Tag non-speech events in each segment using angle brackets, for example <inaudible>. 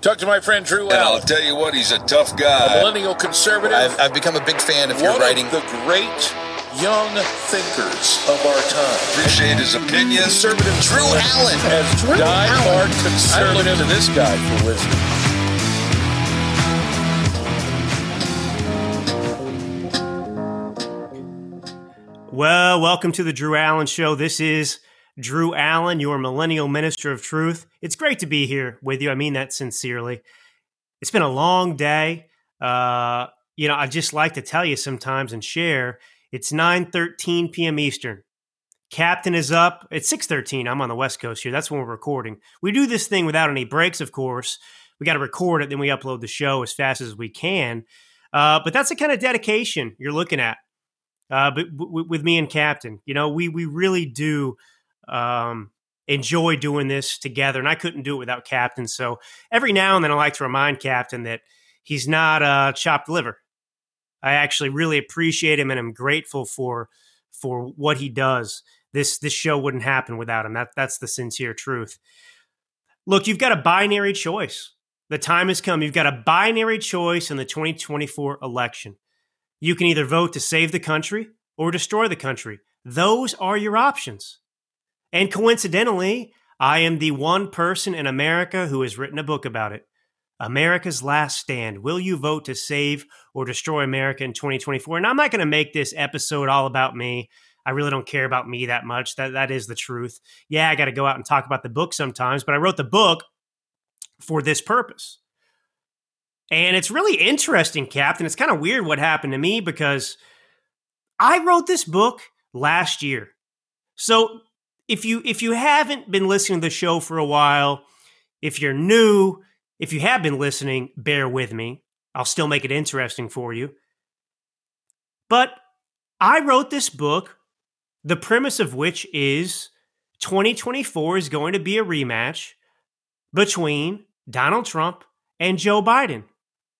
Talk to my friend Drew And I'll tell you what, he's a tough guy. a guy. millennial conservative, I've, I've become a big fan of your one writing. of the great young thinkers of our time. Appreciate his opinions. Conservative Drew Allen. as Drew die-hard Allen. conservative. I look to this guy for wisdom. Well, welcome to the Drew Allen Show. This is Drew Allen, your millennial minister of truth. It's great to be here with you. I mean that sincerely. It's been a long day. Uh, you know, I just like to tell you sometimes and share. It's 9:13 p.m. Eastern. Captain is up. It's 6:13. I'm on the West Coast here. That's when we're recording. We do this thing without any breaks, of course. We got to record it, then we upload the show as fast as we can. Uh, but that's the kind of dedication you're looking at uh, but w- with me and Captain, you know, we we really do um, enjoy doing this together, and I couldn't do it without Captain. So every now and then, I like to remind Captain that he's not uh, chopped liver. I actually really appreciate him, and I'm grateful for for what he does. This this show wouldn't happen without him. That that's the sincere truth. Look, you've got a binary choice. The time has come. You've got a binary choice in the 2024 election. You can either vote to save the country or destroy the country. Those are your options. And coincidentally, I am the one person in America who has written a book about it. America's Last Stand. Will you vote to save or destroy America in 2024? And I'm not going to make this episode all about me. I really don't care about me that much. That that is the truth. Yeah, I got to go out and talk about the book sometimes, but I wrote the book for this purpose. And it's really interesting, Captain. It's kind of weird what happened to me because I wrote this book last year. So if you if you haven't been listening to the show for a while, if you're new, if you have been listening, bear with me. I'll still make it interesting for you. But I wrote this book, the premise of which is 2024 is going to be a rematch between Donald Trump and Joe Biden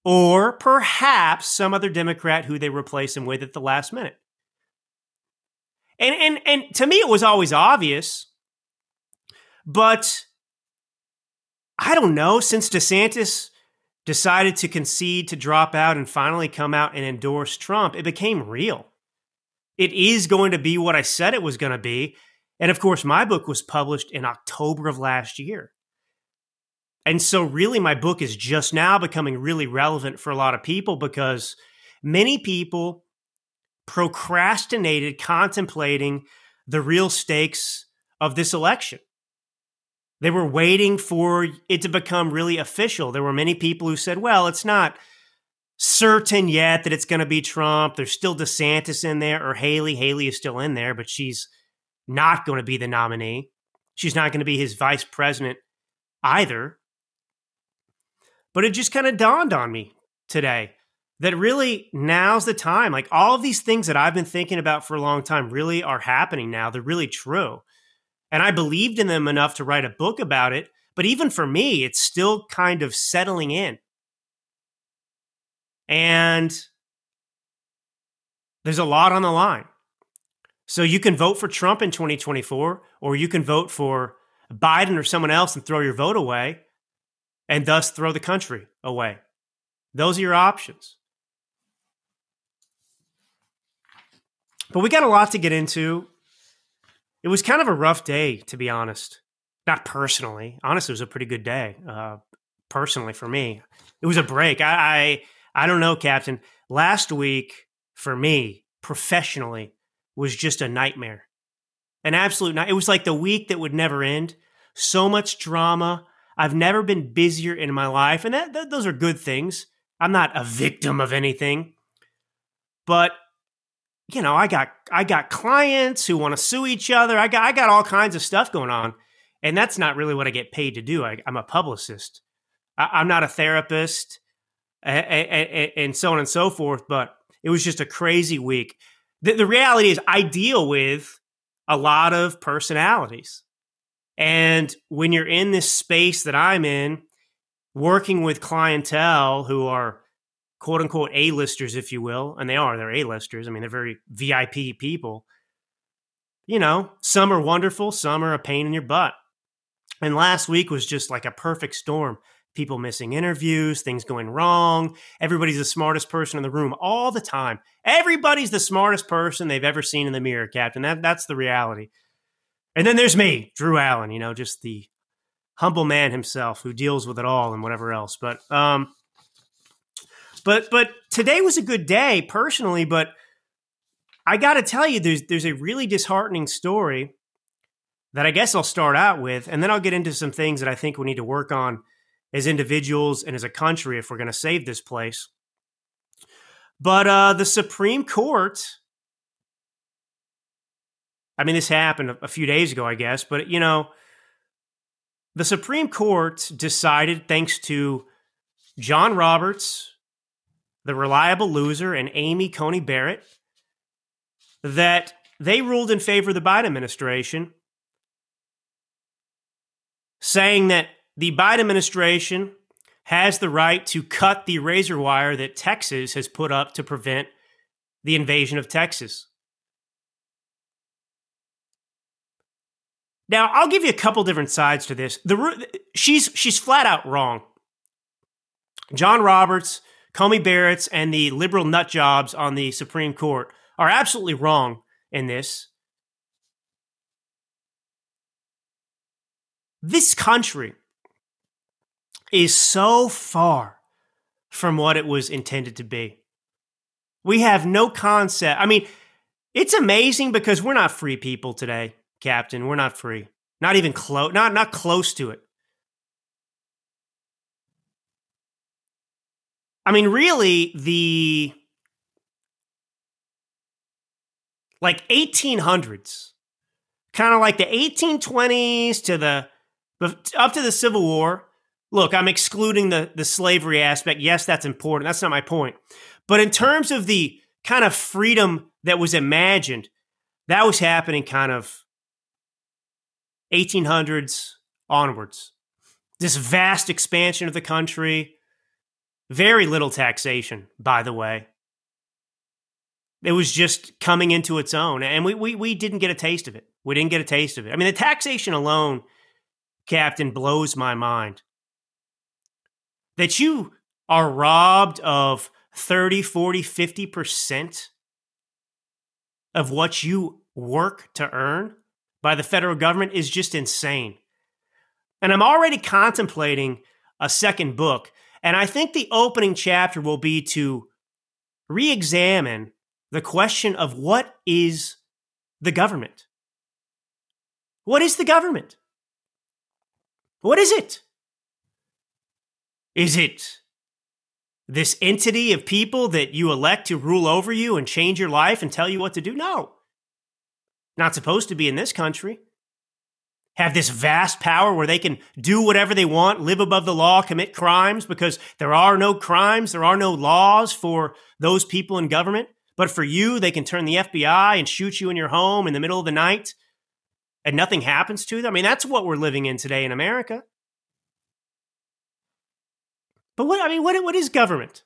or perhaps some other Democrat who they replace him with at the last minute. And and and to me it was always obvious, but I don't know, since DeSantis decided to concede to drop out and finally come out and endorse Trump, it became real. It is going to be what I said it was going to be. And of course, my book was published in October of last year. And so, really, my book is just now becoming really relevant for a lot of people because many people procrastinated contemplating the real stakes of this election. They were waiting for it to become really official. There were many people who said, well, it's not certain yet that it's going to be Trump. There's still DeSantis in there or Haley. Haley is still in there, but she's not going to be the nominee. She's not going to be his vice president either. But it just kind of dawned on me today that really now's the time. Like all of these things that I've been thinking about for a long time really are happening now. They're really true. And I believed in them enough to write a book about it. But even for me, it's still kind of settling in. And there's a lot on the line. So you can vote for Trump in 2024, or you can vote for Biden or someone else and throw your vote away and thus throw the country away. Those are your options. But we got a lot to get into. It was kind of a rough day, to be honest. Not personally. Honestly, it was a pretty good day. Uh, personally, for me, it was a break. I, I, I don't know, Captain. Last week for me, professionally, was just a nightmare. An absolute night. It was like the week that would never end. So much drama. I've never been busier in my life, and that, that, those are good things. I'm not a victim of anything, but you know, I got I got clients who want to sue each other. I got I got all kinds of stuff going on, and that's not really what I get paid to do. I, am a publicist. I, am not a therapist, and, and so on and so forth. But it was just a crazy week. The, the reality is, I deal with a lot of personalities. And when you're in this space that I'm in, working with clientele who are quote unquote A-listers, if you will, and they are, they're A-listers. I mean, they're very VIP people. You know, some are wonderful, some are a pain in your butt. And last week was just like a perfect storm. people missing interviews, things going wrong. Everybody's the smartest person in the room all the time. Everybody's the smartest person they've ever seen in the mirror, Captain. That, that's the reality. And then there's me, Drew Allen, you know, just the humble man himself who deals with it all and whatever else. But um but but today was a good day personally, but I got to tell you there's there's a really disheartening story that I guess I'll start out with and then I'll get into some things that I think we need to work on as individuals and as a country if we're going to save this place. But uh the Supreme Court I mean, this happened a few days ago, I guess, but you know, the Supreme Court decided, thanks to John Roberts, the reliable loser, and Amy Coney Barrett, that they ruled in favor of the Biden administration, saying that the Biden administration has the right to cut the razor wire that Texas has put up to prevent the invasion of Texas. Now, I'll give you a couple different sides to this. The she's she's flat out wrong. John Roberts, Coney Barrett's, and the liberal nut jobs on the Supreme Court are absolutely wrong in this. This country is so far from what it was intended to be. We have no concept. I mean, it's amazing because we're not free people today. Captain. We're not free. Not even close. Not not close to it. I mean, really, the like 1800s, kind of like the 1820s to the up to the Civil War. Look, I'm excluding the the slavery aspect. Yes, that's important. That's not my point. But in terms of the kind of freedom that was imagined, that was happening kind of 1800s onwards. This vast expansion of the country, very little taxation, by the way. It was just coming into its own, and we, we, we didn't get a taste of it. We didn't get a taste of it. I mean, the taxation alone, Captain, blows my mind. That you are robbed of 30, 40, 50% of what you work to earn by the federal government is just insane. And I'm already contemplating a second book. And I think the opening chapter will be to re examine the question of what is the government? What is the government? What is it? Is it this entity of people that you elect to rule over you and change your life and tell you what to do? No. Not supposed to be in this country. Have this vast power where they can do whatever they want, live above the law, commit crimes because there are no crimes, there are no laws for those people in government. But for you, they can turn the FBI and shoot you in your home in the middle of the night and nothing happens to them. I mean, that's what we're living in today in America. But what, I mean, what, what is government?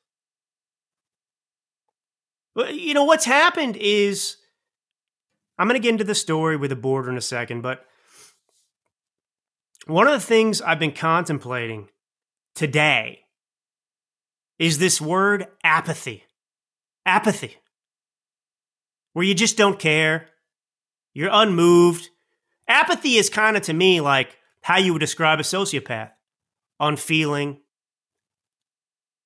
You know, what's happened is I'm going to get into the story with the border in a second, but one of the things I've been contemplating today is this word apathy. Apathy. Where you just don't care. You're unmoved. Apathy is kind of to me like how you would describe a sociopath. Unfeeling,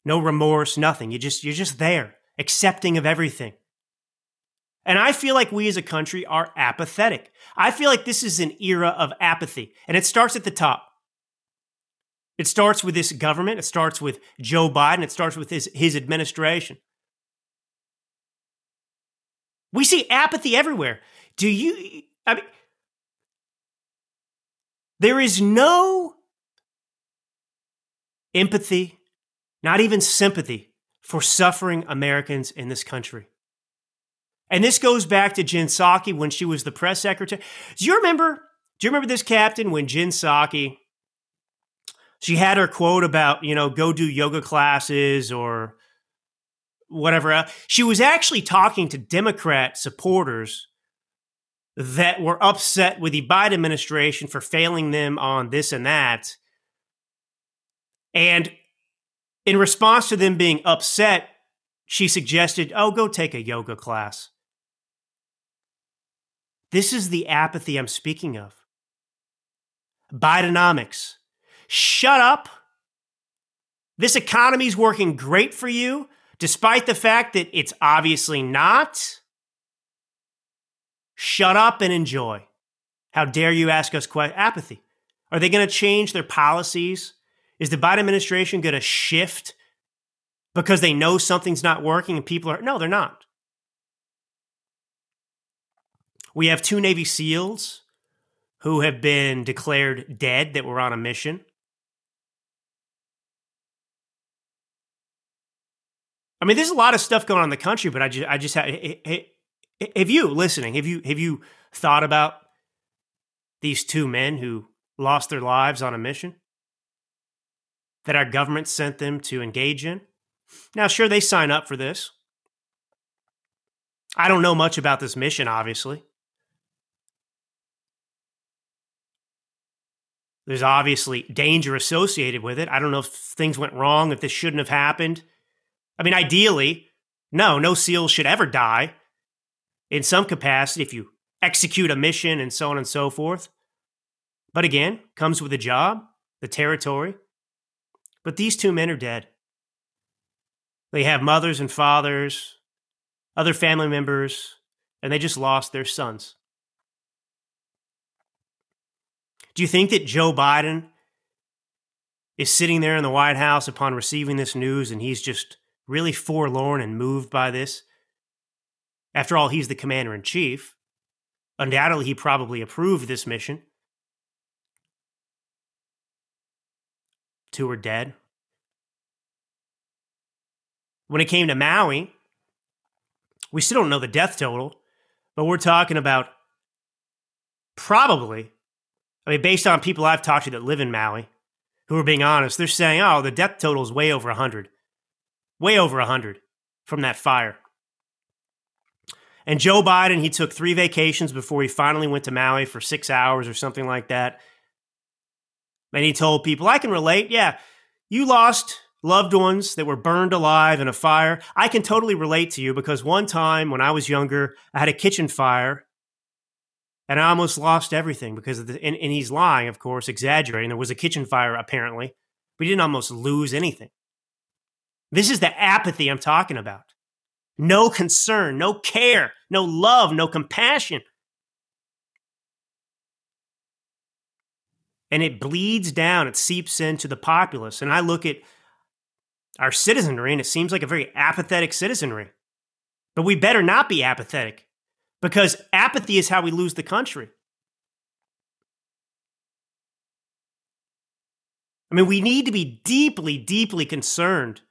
no remorse, nothing. You just you're just there, accepting of everything. And I feel like we as a country are apathetic. I feel like this is an era of apathy, and it starts at the top. It starts with this government, it starts with Joe Biden, it starts with his, his administration. We see apathy everywhere. Do you, I mean, there is no empathy, not even sympathy for suffering Americans in this country. And this goes back to Jen Psaki when she was the press secretary. Do you remember? Do you remember this captain when Jen Psaki? She had her quote about you know go do yoga classes or whatever. She was actually talking to Democrat supporters that were upset with the Biden administration for failing them on this and that. And in response to them being upset, she suggested, oh, go take a yoga class. This is the apathy I'm speaking of. Bidenomics. Shut up. This economy is working great for you, despite the fact that it's obviously not. Shut up and enjoy. How dare you ask us apathy? Are they going to change their policies? Is the Biden administration going to shift because they know something's not working and people are no, they're not. We have two Navy SEALs who have been declared dead that were on a mission. I mean, there's a lot of stuff going on in the country, but I just, I just have, have you listening? Have you, have you thought about these two men who lost their lives on a mission that our government sent them to engage in? Now, sure, they sign up for this. I don't know much about this mission, obviously. There's obviously danger associated with it. I don't know if things went wrong, if this shouldn't have happened. I mean, ideally, no, no SEAL should ever die in some capacity if you execute a mission and so on and so forth. But again, comes with the job, the territory. But these two men are dead. They have mothers and fathers, other family members, and they just lost their sons. Do you think that Joe Biden is sitting there in the White House upon receiving this news and he's just really forlorn and moved by this? After all, he's the commander in chief. Undoubtedly, he probably approved this mission. Two are dead. When it came to Maui, we still don't know the death total, but we're talking about probably, I mean, based on people I've talked to that live in Maui, who are being honest, they're saying, oh, the death total is way over 100. Way over 100 from that fire. And Joe Biden, he took three vacations before he finally went to Maui for six hours or something like that. And he told people, I can relate. Yeah, you lost loved ones that were burned alive in a fire. I can totally relate to you because one time when I was younger, I had a kitchen fire and I almost lost everything because of the, and, and he's lying, of course, exaggerating. There was a kitchen fire apparently. We didn't almost lose anything. This is the apathy I'm talking about. No concern, no care, no love, no compassion. And it bleeds down, it seeps into the populace. And I look at our citizenry, and it seems like a very apathetic citizenry. But we better not be apathetic because apathy is how we lose the country. I mean, we need to be deeply, deeply concerned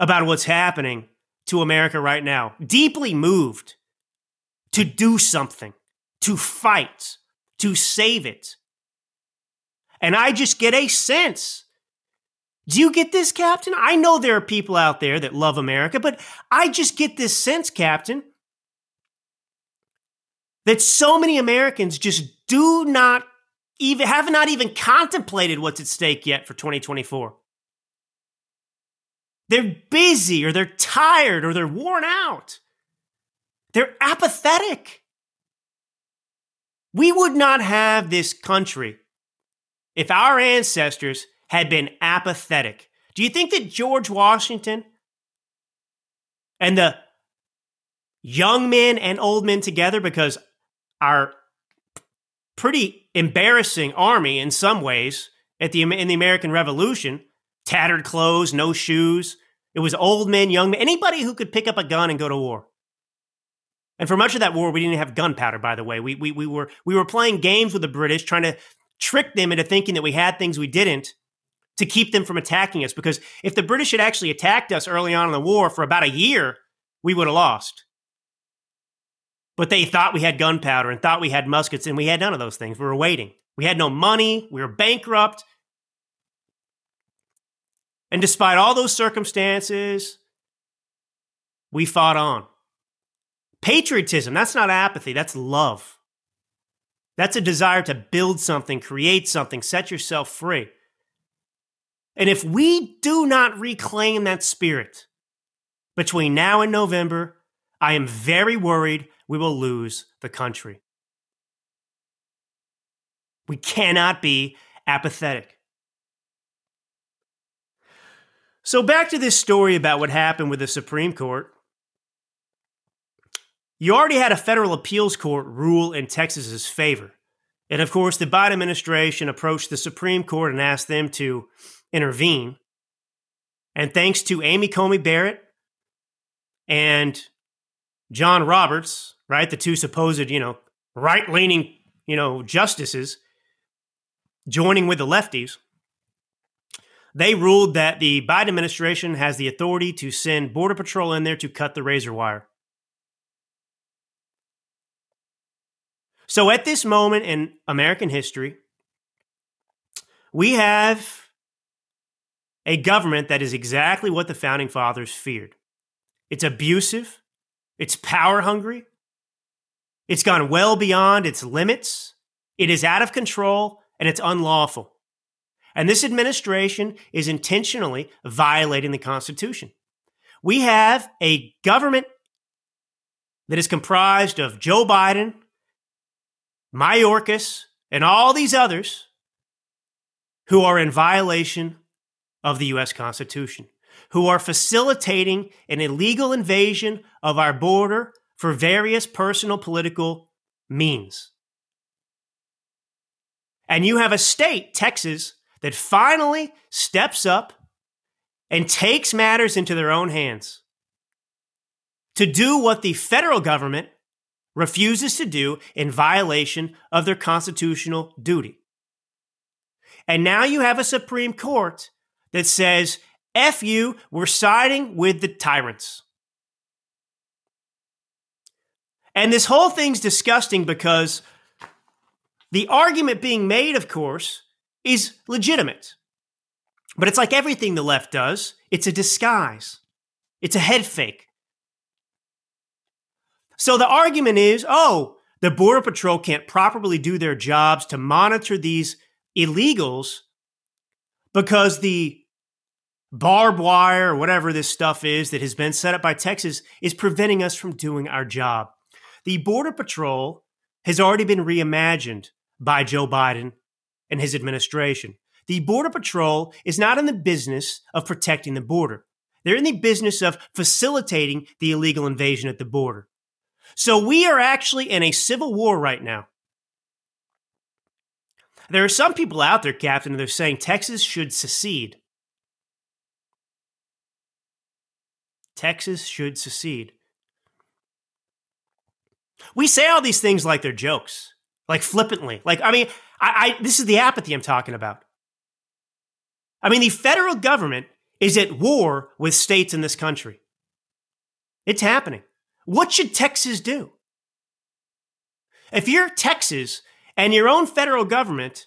about what's happening to America right now, deeply moved to do something, to fight, to save it. And I just get a sense do you get this, Captain? I know there are people out there that love America, but I just get this sense, Captain, that so many Americans just do not even have not even contemplated what's at stake yet for 2024. They're busy or they're tired or they're worn out. They're apathetic. We would not have this country if our ancestors had been apathetic. Do you think that George Washington and the young men and old men together, because our pretty embarrassing army in some ways at the in the American Revolution, tattered clothes, no shoes. It was old men, young men, anybody who could pick up a gun and go to war. And for much of that war, we didn't have gunpowder, by the way. We, we, we, were, we were playing games with the British, trying to trick them into thinking that we had things we didn't to keep them from attacking us. Because if the British had actually attacked us early on in the war for about a year, we would have lost. But they thought we had gunpowder and thought we had muskets, and we had none of those things. We were waiting. We had no money. We were bankrupt. And despite all those circumstances, we fought on. Patriotism, that's not apathy, that's love. That's a desire to build something, create something, set yourself free. And if we do not reclaim that spirit between now and November, I am very worried we will lose the country. We cannot be apathetic. So, back to this story about what happened with the Supreme Court. You already had a federal appeals court rule in Texas's favor. And of course, the Biden administration approached the Supreme Court and asked them to intervene. And thanks to Amy Coney Barrett and John Roberts, right, the two supposed, you know, right leaning, you know, justices joining with the lefties, they ruled that the Biden administration has the authority to send Border Patrol in there to cut the razor wire. So at this moment in American history, we have a government that is exactly what the founding fathers feared. It's abusive, it's power hungry, it's gone well beyond its limits, it is out of control, and it's unlawful. And this administration is intentionally violating the Constitution. We have a government that is comprised of Joe Biden, Mayorkas, and all these others who are in violation of the U.S. Constitution, who are facilitating an illegal invasion of our border for various personal political means. And you have a state, Texas, that finally steps up and takes matters into their own hands to do what the federal government refuses to do in violation of their constitutional duty. And now you have a Supreme Court that says, F you, we're siding with the tyrants. And this whole thing's disgusting because the argument being made, of course, is legitimate. But it's like everything the left does it's a disguise, it's a head fake. So the argument is oh, the Border Patrol can't properly do their jobs to monitor these illegals because the barbed wire or whatever this stuff is that has been set up by Texas is preventing us from doing our job. The Border Patrol has already been reimagined by Joe Biden and his administration. The Border Patrol is not in the business of protecting the border. They're in the business of facilitating the illegal invasion at the border. So we are actually in a civil war right now. There are some people out there, Captain, they're saying Texas should secede. Texas should secede. We say all these things like they're jokes, like flippantly. Like, I mean, I, I this is the apathy I'm talking about. I mean, the federal government is at war with states in this country. It's happening. What should Texas do? If you're Texas and your own federal government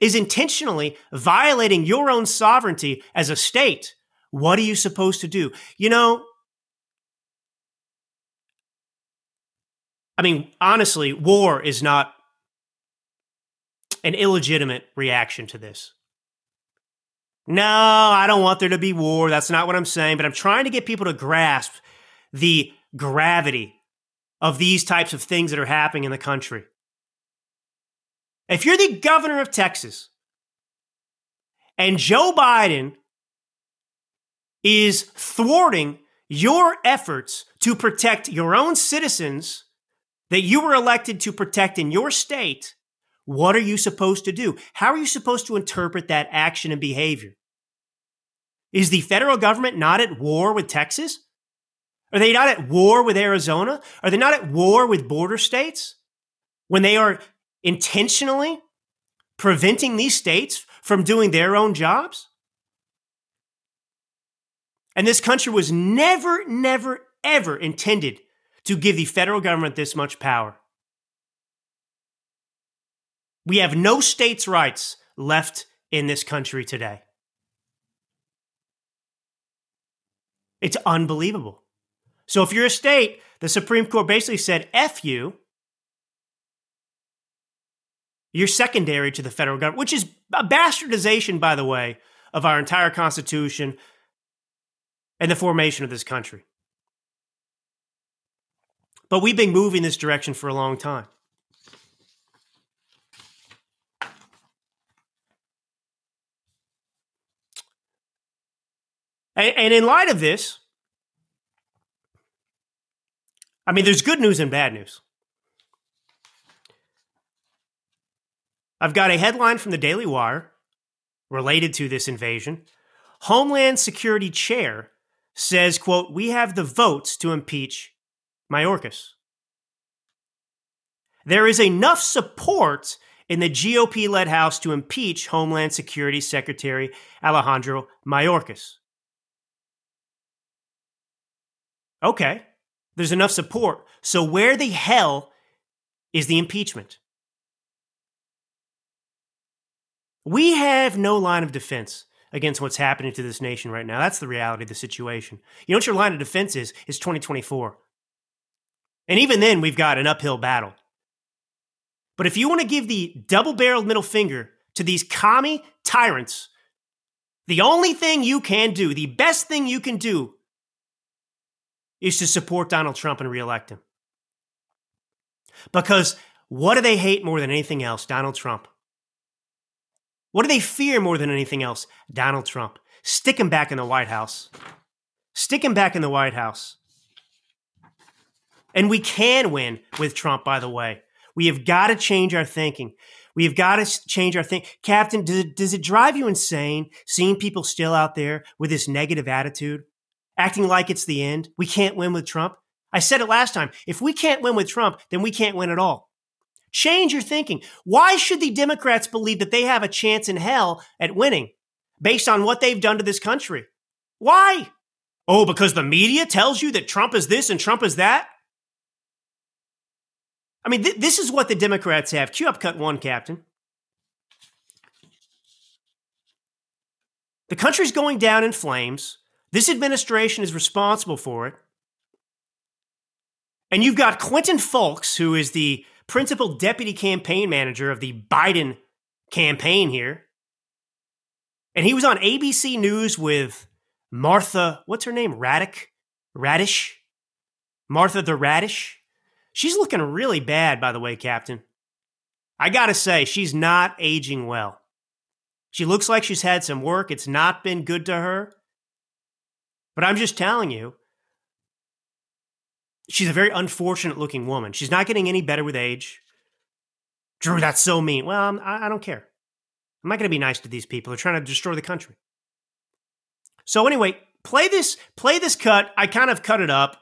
is intentionally violating your own sovereignty as a state, what are you supposed to do? You know, I mean, honestly, war is not an illegitimate reaction to this. No, I don't want there to be war. That's not what I'm saying. But I'm trying to get people to grasp the gravity of these types of things that are happening in the country. If you're the governor of Texas and Joe Biden is thwarting your efforts to protect your own citizens that you were elected to protect in your state, what are you supposed to do? How are you supposed to interpret that action and behavior? Is the federal government not at war with Texas? Are they not at war with Arizona? Are they not at war with border states? When they are intentionally preventing these states from doing their own jobs? And this country was never, never, ever intended to give the federal government this much power. We have no states' rights left in this country today. It's unbelievable. So if you're a state, the Supreme Court basically said, F you. You're secondary to the federal government, which is a bastardization, by the way, of our entire Constitution and the formation of this country. But we've been moving this direction for a long time. And, and in light of this, I mean, there's good news and bad news. I've got a headline from the Daily Wire related to this invasion. Homeland Security Chair says, quote, we have the votes to impeach Mayorkas. There is enough support in the GOP led House to impeach Homeland Security Secretary Alejandro Mayorkas. Okay, there's enough support. So, where the hell is the impeachment? We have no line of defense against what's happening to this nation right now. That's the reality of the situation. You know what your line of defense is? It's 2024. And even then, we've got an uphill battle. But if you want to give the double barreled middle finger to these commie tyrants, the only thing you can do, the best thing you can do, is to support Donald Trump and reelect him. Because what do they hate more than anything else? Donald Trump. What do they fear more than anything else? Donald Trump. Stick him back in the White House. Stick him back in the White House. And we can win with Trump, by the way. We have got to change our thinking. We have got to change our think. Captain, does it, does it drive you insane seeing people still out there with this negative attitude? acting like it's the end. We can't win with Trump. I said it last time. If we can't win with Trump, then we can't win at all. Change your thinking. Why should the Democrats believe that they have a chance in hell at winning based on what they've done to this country? Why? Oh, because the media tells you that Trump is this and Trump is that? I mean, th- this is what the Democrats have. Cue up cut one, Captain. The country's going down in flames. This administration is responsible for it. And you've got Quentin Fulks, who is the principal deputy campaign manager of the Biden campaign here. And he was on ABC News with Martha, what's her name? Raddick? Radish? Martha the Radish? She's looking really bad, by the way, Captain. I gotta say, she's not aging well. She looks like she's had some work. It's not been good to her. But I'm just telling you, she's a very unfortunate looking woman. She's not getting any better with age. Drew, that's so mean. Well, I, I don't care. I'm not going to be nice to these people. They're trying to destroy the country. So anyway, play this play this cut. I kind of cut it up.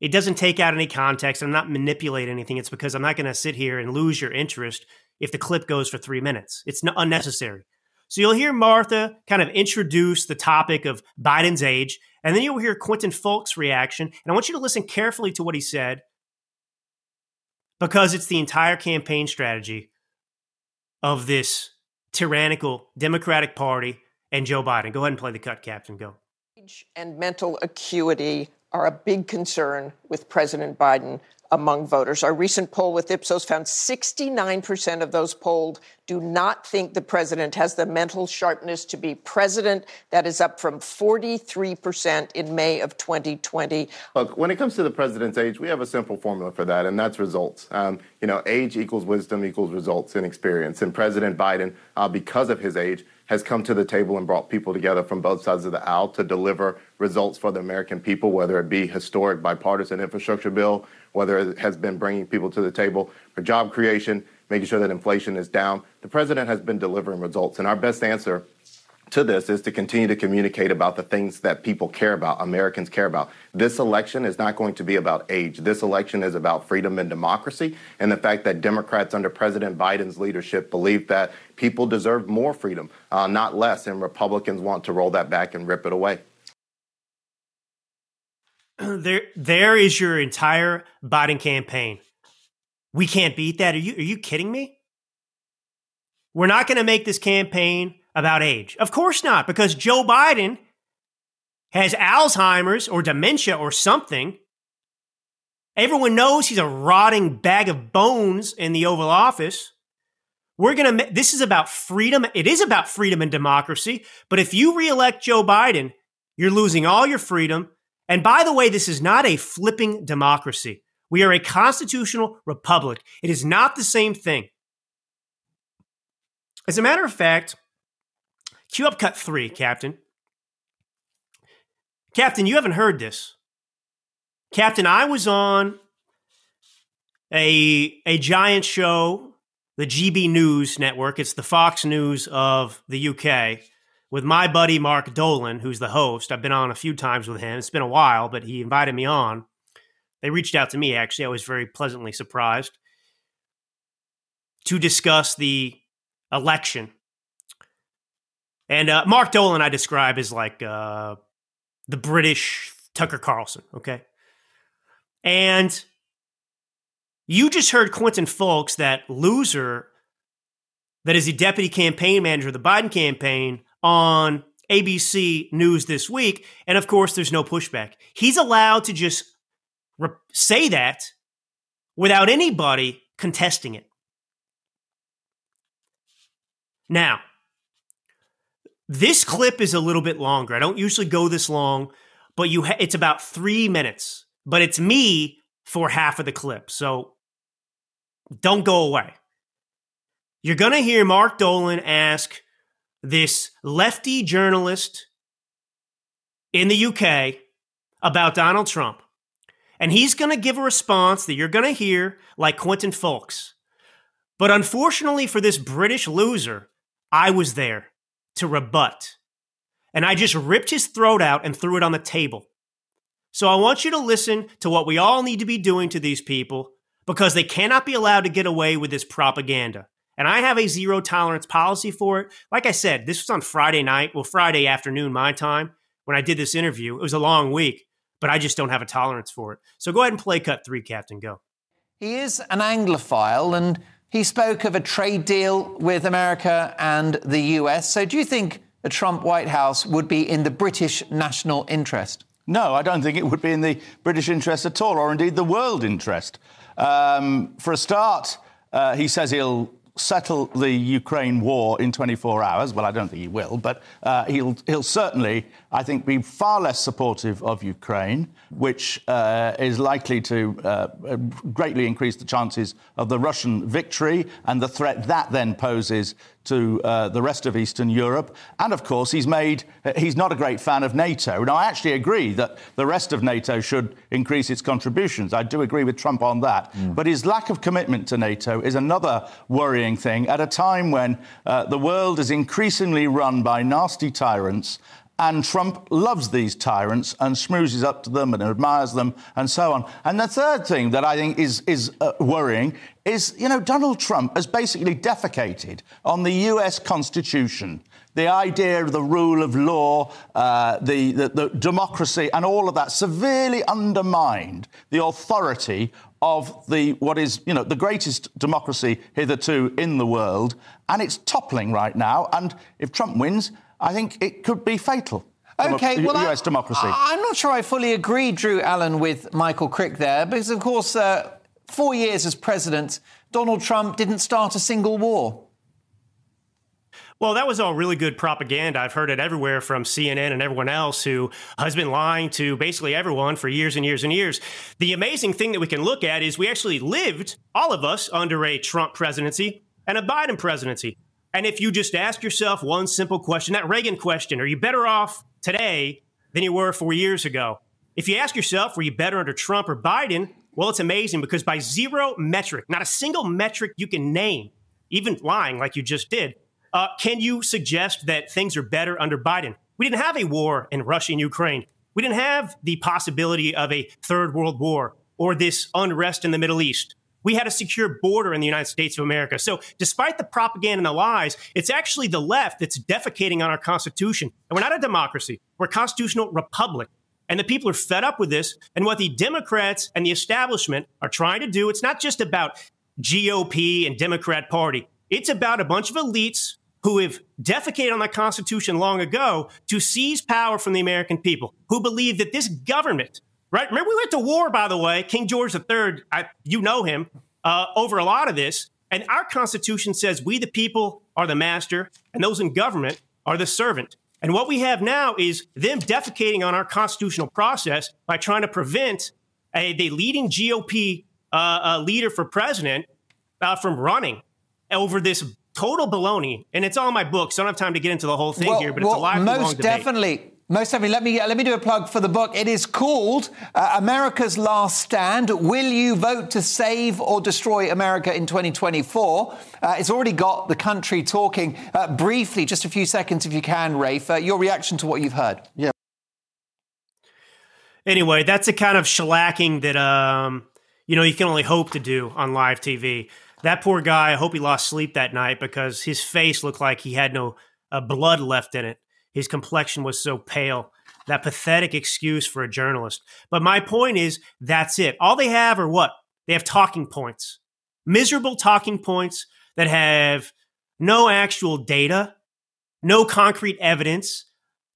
It doesn't take out any context. I'm not manipulating anything. It's because I'm not going to sit here and lose your interest if the clip goes for three minutes. It's unnecessary. So you'll hear Martha kind of introduce the topic of Biden's age, and then you'll hear Quentin Fulks' reaction. And I want you to listen carefully to what he said because it's the entire campaign strategy of this tyrannical Democratic Party and Joe Biden. Go ahead and play the cut, Captain. Go. Age and mental acuity are a big concern with President Biden among voters. Our recent poll with Ipsos found 69% of those polled do not think the president has the mental sharpness to be president. That is up from 43% in May of 2020. Look, when it comes to the president's age, we have a simple formula for that, and that's results. Um, you know, age equals wisdom equals results and experience. And President Biden, uh, because of his age, has come to the table and brought people together from both sides of the aisle to deliver results for the American people, whether it be historic bipartisan infrastructure bill, whether it has been bringing people to the table for job creation, making sure that inflation is down. The president has been delivering results. And our best answer to this is to continue to communicate about the things that people care about, Americans care about. This election is not going to be about age. This election is about freedom and democracy and the fact that Democrats under President Biden's leadership believe that people deserve more freedom, uh, not less, and Republicans want to roll that back and rip it away. <clears throat> There, there is your entire Biden campaign. We can't beat that. Are you, are you kidding me? We're not going to make this campaign about age. Of course not, because Joe Biden has Alzheimer's or dementia or something. Everyone knows he's a rotting bag of bones in the Oval Office. We're going to, this is about freedom. It is about freedom and democracy. But if you reelect Joe Biden, you're losing all your freedom. And by the way, this is not a flipping democracy. We are a constitutional republic. It is not the same thing. As a matter of fact, cue up cut three, Captain. Captain, you haven't heard this. Captain, I was on a a giant show, the GB News network. It's the Fox News of the UK with my buddy Mark Dolan, who's the host. I've been on a few times with him. It's been a while, but he invited me on. They reached out to me actually. I was very pleasantly surprised to discuss the election. And uh, Mark Dolan, I describe as like uh, the British Tucker Carlson, okay? And you just heard Quentin Fulks, that loser that is the deputy campaign manager of the Biden campaign, on ABC News this week. And of course, there's no pushback. He's allowed to just re- say that without anybody contesting it. Now, this clip is a little bit longer. I don't usually go this long, but you ha- it's about three minutes. But it's me for half of the clip, so don't go away. You're gonna hear Mark Dolan ask this lefty journalist in the UK about Donald Trump, and he's gonna give a response that you're gonna hear like Quentin Fulks. But unfortunately for this British loser, I was there to rebut. And I just ripped his throat out and threw it on the table. So I want you to listen to what we all need to be doing to these people because they cannot be allowed to get away with this propaganda. And I have a zero tolerance policy for it. Like I said, this was on Friday night, well, Friday afternoon, my time, when I did this interview. It was a long week, but I just don't have a tolerance for it. So go ahead and play cut three, Captain. Go. He is an Anglophile and he spoke of a trade deal with America and the US. So do you think a Trump White House would be in the British national interest? No, I don't think it would be in the British interest at all, or indeed the world interest. Um, for a start, uh, he says he'll settle the Ukraine war in 24 hours. Well, I don't think he will, but uh, he'll, he'll certainly, I think, be far less supportive of Ukraine, which uh, is likely to uh, greatly increase the chances of the Russian victory and the threat that then poses to uh, the rest of Eastern Europe. And of course, he's made, he's not a great fan of NATO. Now, I actually agree that the rest of NATO should increase its contributions. I do agree with Trump on that. Mm. But his lack of commitment to NATO is another worrying thing at a time when uh, the world is increasingly run by nasty tyrants and Trump loves these tyrants and smoozes up to them and admires them and so on. And the third thing that I think is, is uh, worrying is, you know, Donald Trump has basically defecated on the US Constitution. The idea of the rule of law, uh, the, the, the democracy, and all of that severely undermined the authority of the what is you know the greatest democracy hitherto in the world, and it's toppling right now. And if Trump wins, I think it could be fatal. Okay, well, US democracy. I, am not sure I fully agree, Drew Allen, with Michael Crick there, because of course, uh, four years as president, Donald Trump didn't start a single war. Well, that was all really good propaganda. I've heard it everywhere from CNN and everyone else who has been lying to basically everyone for years and years and years. The amazing thing that we can look at is we actually lived, all of us, under a Trump presidency and a Biden presidency. And if you just ask yourself one simple question, that Reagan question, are you better off today than you were four years ago? If you ask yourself, were you better under Trump or Biden? Well, it's amazing because by zero metric, not a single metric you can name, even lying like you just did, uh, can you suggest that things are better under Biden? We didn't have a war in Russia and Ukraine. We didn't have the possibility of a third world war or this unrest in the Middle East. We had a secure border in the United States of America. So, despite the propaganda and the lies, it's actually the left that's defecating on our Constitution. And we're not a democracy, we're a constitutional republic. And the people are fed up with this. And what the Democrats and the establishment are trying to do, it's not just about GOP and Democrat Party, it's about a bunch of elites who have defecated on the Constitution long ago to seize power from the American people, who believe that this government Right? Remember, we went to war, by the way. King George III, I, you know him, uh, over a lot of this. And our Constitution says we, the people, are the master, and those in government are the servant. And what we have now is them defecating on our constitutional process by trying to prevent a, the leading GOP uh, uh, leader for president uh, from running over this total baloney. And it's all in my book, so I don't have time to get into the whole thing well, here, but well, it's a live most long debate. definitely. Most definitely. Let me let me do a plug for the book. It is called uh, America's Last Stand. Will you vote to save or destroy America in 2024? Uh, it's already got the country talking. Uh, briefly, just a few seconds, if you can, Rafe. Uh, your reaction to what you've heard? Yeah. Anyway, that's a kind of shellacking that um, you know you can only hope to do on live TV. That poor guy. I hope he lost sleep that night because his face looked like he had no uh, blood left in it. His complexion was so pale. That pathetic excuse for a journalist. But my point is, that's it. All they have are what? They have talking points, miserable talking points that have no actual data, no concrete evidence.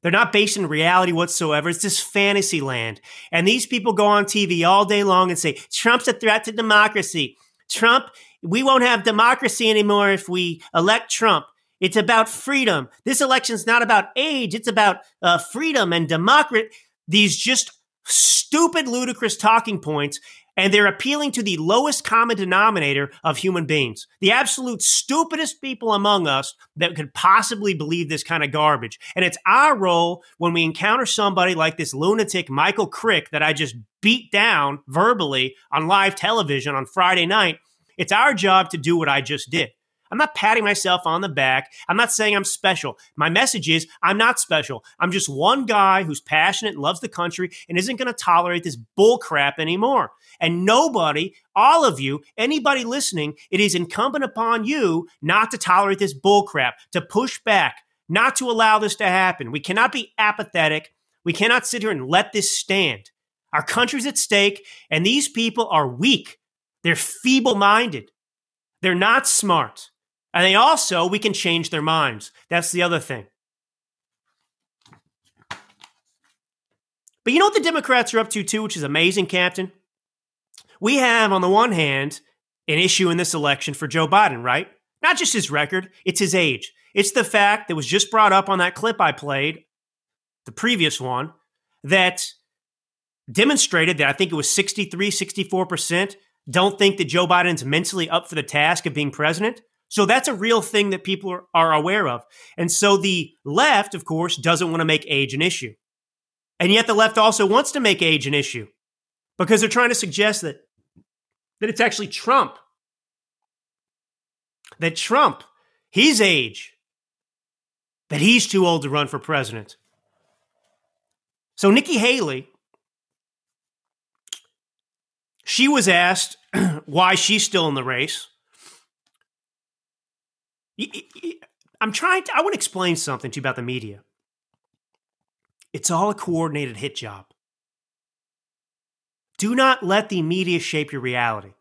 They're not based in reality whatsoever. It's just fantasy land. And these people go on TV all day long and say, Trump's a threat to democracy. Trump, we won't have democracy anymore if we elect Trump. It's about freedom. This election's not about age. It's about uh, freedom and democracy. These just stupid, ludicrous talking points. And they're appealing to the lowest common denominator of human beings, the absolute stupidest people among us that could possibly believe this kind of garbage. And it's our role when we encounter somebody like this lunatic Michael Crick that I just beat down verbally on live television on Friday night. It's our job to do what I just did. I'm not patting myself on the back. I'm not saying I'm special. My message is I'm not special. I'm just one guy who's passionate and loves the country and isn't going to tolerate this bull crap anymore. And nobody, all of you, anybody listening, it is incumbent upon you not to tolerate this bull crap, to push back, not to allow this to happen. We cannot be apathetic. We cannot sit here and let this stand. Our country's at stake, and these people are weak. They're feeble minded. They're not smart. And they also, we can change their minds. That's the other thing. But you know what the Democrats are up to, too, which is amazing, Captain? We have, on the one hand, an issue in this election for Joe Biden, right? Not just his record, it's his age. It's the fact that was just brought up on that clip I played, the previous one, that demonstrated that I think it was 63, 64% don't think that Joe Biden's mentally up for the task of being president. So that's a real thing that people are, are aware of. And so the left, of course, doesn't want to make age an issue. And yet the left also wants to make age an issue because they're trying to suggest that, that it's actually Trump. That Trump, his age, that he's too old to run for president. So Nikki Haley, she was asked <clears throat> why she's still in the race. I'm trying to, I want to explain something to you about the media. It's all a coordinated hit job. Do not let the media shape your reality.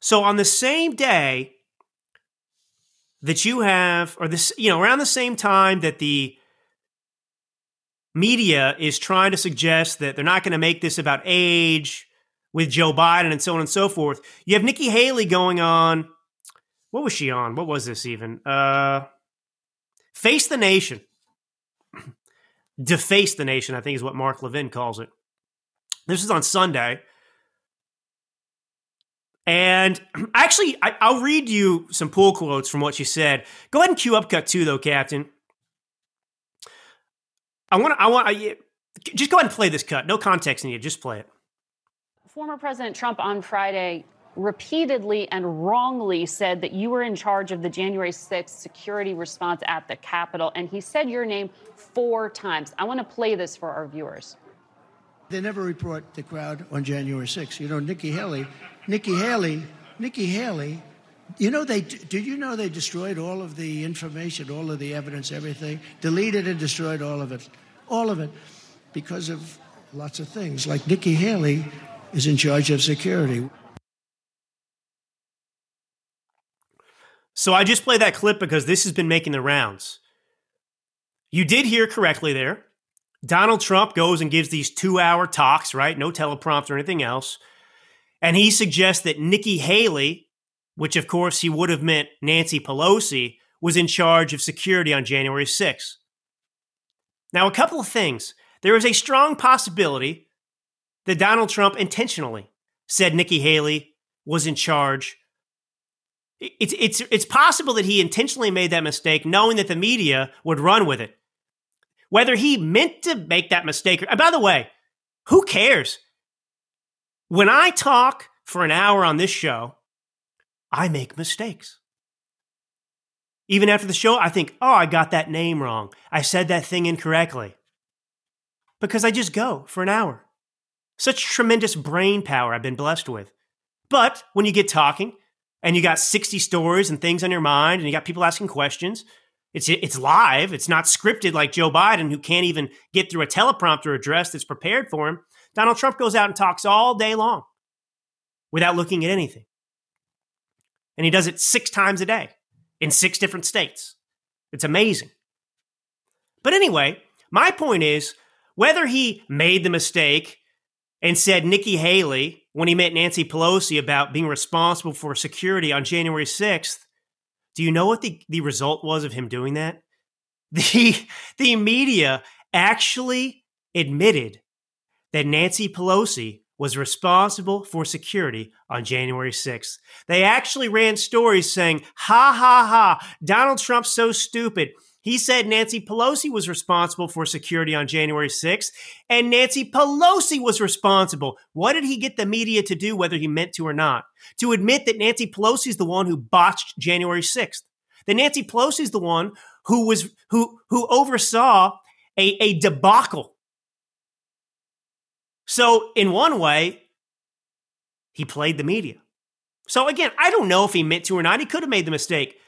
So, on the same day that you have, or this, you know, around the same time that the media is trying to suggest that they're not going to make this about age with Joe Biden and so on and so forth, you have Nikki Haley going on what was she on? What was this even? Uh, Face the Nation. <clears throat> Deface the Nation, I think is what Mark Levin calls it. This is on Sunday. And <clears throat> actually, I, will read you some pull quotes from what she said. Go ahead and cue up cut two, though, Captain. I want. To, I want. Just go ahead and play this cut. No context needed. Just play it. Former President Trump on Friday repeatedly and wrongly said that you were in charge of the January 6th security response at the Capitol, and he said your name four times. I want to play this for our viewers. They never report the crowd on January 6th. You know, Nikki Haley, Nikki Haley, Nikki Haley. You know, they did you know they destroyed all of the information, all of the evidence, everything, deleted and destroyed all of it, all of it, because of lots of things. Like Nikki Haley is in charge of security. So I just play that clip because this has been making the rounds. You did hear correctly there. Donald Trump goes and gives these two hour talks, right? No teleprompter or anything else. And he suggests that Nikki Haley, which of course he would have meant Nancy Pelosi, was in charge of security on January 6th. Now, a couple of things. There is a strong possibility that Donald Trump intentionally said Nikki Haley was in charge. It's, it's, it's possible that he intentionally made that mistake knowing that the media would run with it. Whether he meant to make that mistake, or, by the way, who cares? When I talk for an hour on this show, I make mistakes. Even after the show, I think, oh, I got that name wrong. I said that thing incorrectly. Because I just go for an hour. Such tremendous brain power I've been blessed with. But when you get talking and you got 60 stories and things on your mind and you got people asking questions, it's, it's live. It's not scripted like Joe Biden, who can't even get through a teleprompter address that's prepared for him. Donald Trump goes out and talks all day long without looking at anything. And he does it six times a day in six different states. It's amazing. But anyway, my point is whether he made the mistake and said Nikki Haley when he met Nancy Pelosi about being responsible for security on January 6th, do you know what the, the result was of him doing that? <laughs> The, the media actually admitted that Nancy Pelosi was responsible for security on January 6th. They actually ran stories saying, ha ha ha, Donald Trump's so stupid. He said Nancy Pelosi was responsible for security on January 6th, and Nancy Pelosi was responsible. What did he get the media to do, whether he meant to or not? To admit that Nancy Pelosi is the one who botched January 6th. That Nancy Pelosi is the one who was who who oversaw a, a debacle so, in one way, he played the media. So, again, I don't know if he meant to or not. He could have made the mistake.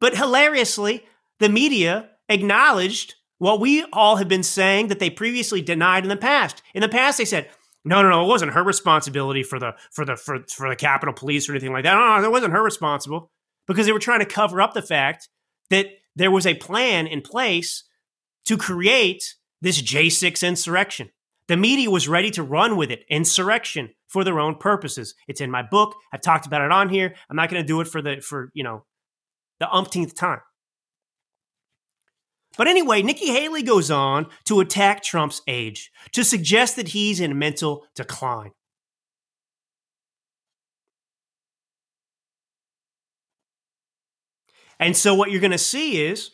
But hilariously, the media acknowledged what we all have been saying that they previously denied in the past. In the past, they said, no, no, no, it wasn't her responsibility for the for the for, for the Capitol Police or anything like that. No, no, it wasn't her responsible because they were trying to cover up the fact that there was a plan in place to create this J6 insurrection. The media was ready to run with it, insurrection for their own purposes. It's in my book. I've talked about it on here. I'm not going to do it for the for you know the umpteenth time. But anyway, Nikki Haley goes on to attack Trump's age, to suggest that he's in mental decline. And so what you're going to see is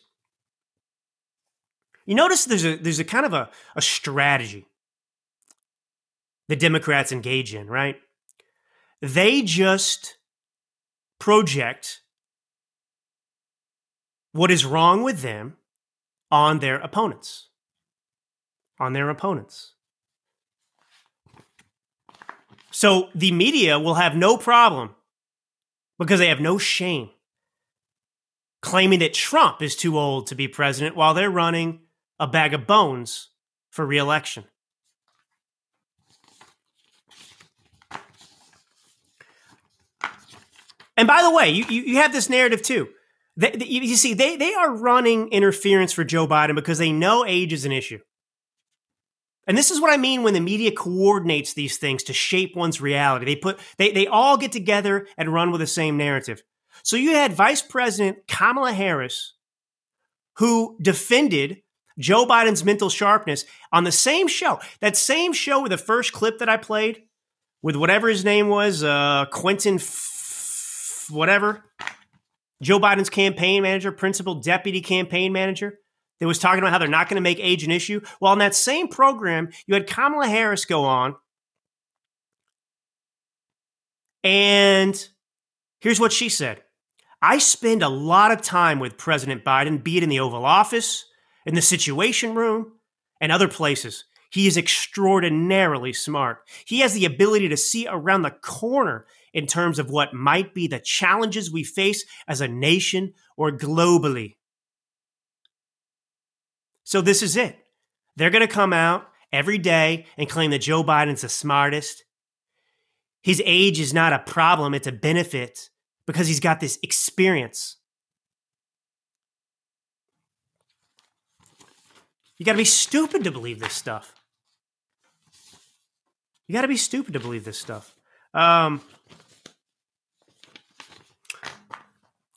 you notice there's a there's a kind of a, a strategy the Democrats engage in, right? They just project what is wrong with them on their opponents. On their opponents. So the media will have no problem because they have no shame claiming that Trump is too old to be president while they're running a bag of bones for reelection. And by the way, you, you, you have this narrative too. They, they, you see, they, they are running interference for Joe Biden because they know age is an issue. And this is what I mean when the media coordinates these things to shape one's reality. They put they, they all get together and run with the same narrative. So you had Vice President Kamala Harris, who defended Joe Biden's mental sharpness on the same show. That same show with the first clip that I played with whatever his name was, uh, Quentin F- whatever, Joe Biden's campaign manager, principal deputy campaign manager, that was talking about how they're not going to make age an issue. Well, in that same program, you had Kamala Harris go on. And here's what she said I spend a lot of time with President Biden, be it in the Oval Office, in the Situation Room, and other places. He is extraordinarily smart. He has the ability to see around the corner in terms of what might be the challenges we face as a nation or globally. So, this is it. They're going to come out every day and claim that Joe Biden's the smartest. His age is not a problem, it's a benefit because he's got this experience. You got to be stupid to believe this stuff. You got to be stupid to believe this stuff. Um,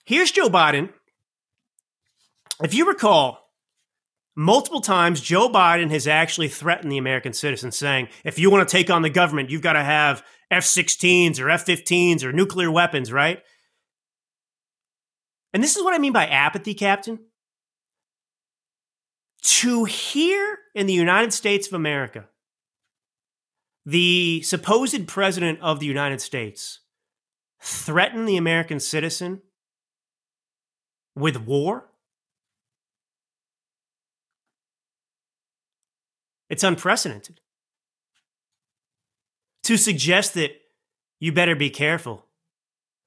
here's Joe Biden. If you recall, multiple times Joe Biden has actually threatened the American citizen, saying, if you want to take on the government, you've got to have F 16s or F 15s or nuclear weapons, right? And this is what I mean by apathy, Captain. To hear in the United States of America the supposed president of the United States threaten the American citizen with war? It's unprecedented. To suggest that you better be careful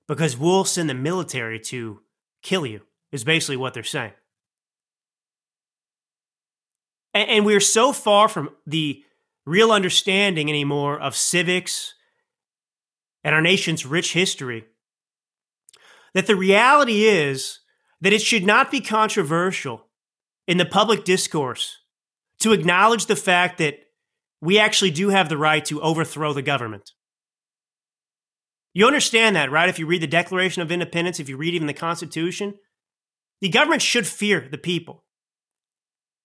because we'll send the military to kill you is basically what they're saying. And, and we're so far from the real understanding anymore of civics and our nation's rich history that the reality is that it should not be controversial in the public discourse to acknowledge the fact that we actually do have the right to overthrow the government. You understand that, right? If you read the Declaration of Independence, if you read even the Constitution, the government should fear the people.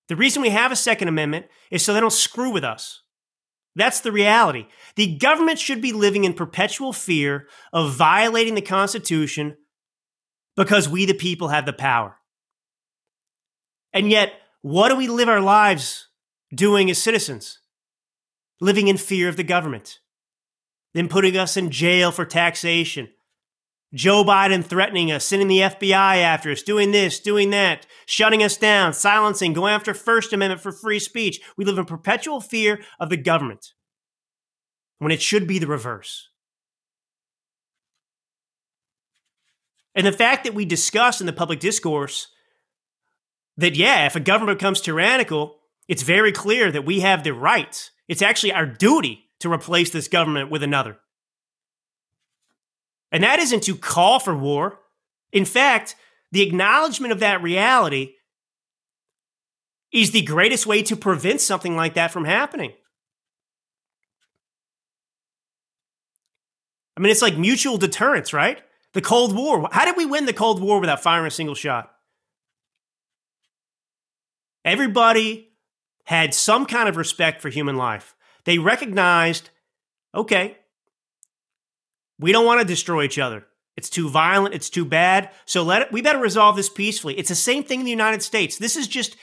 The reason we have a Second Amendment is so they don't screw with us. That's the reality. The government should be living in perpetual fear of violating the Constitution because we, the people, have the power. And yet, what do we live our lives doing as citizens? Living in fear of the government, then putting us in jail for taxation, Joe Biden threatening us, sending the FBI after us, doing this, doing that, shutting us down, silencing, going after First Amendment for free speech. We live in perpetual fear of the government when it should be the reverse. And the fact that we discuss in the public discourse that, yeah, if a government becomes tyrannical, it's very clear that we have the right, it's actually our duty to replace this government with another. And that isn't to call for war. In fact, the acknowledgement of that reality is the greatest way to prevent something like that from happening. I mean, it's like mutual deterrence, right? The Cold War. How did we win the Cold War without firing a single shot? Everybody had some kind of respect for human life. They recognized, okay, we don't want to destroy each other. It's too violent. It's too bad. So let it, we better resolve this peacefully. It's the same thing in the United States. This is just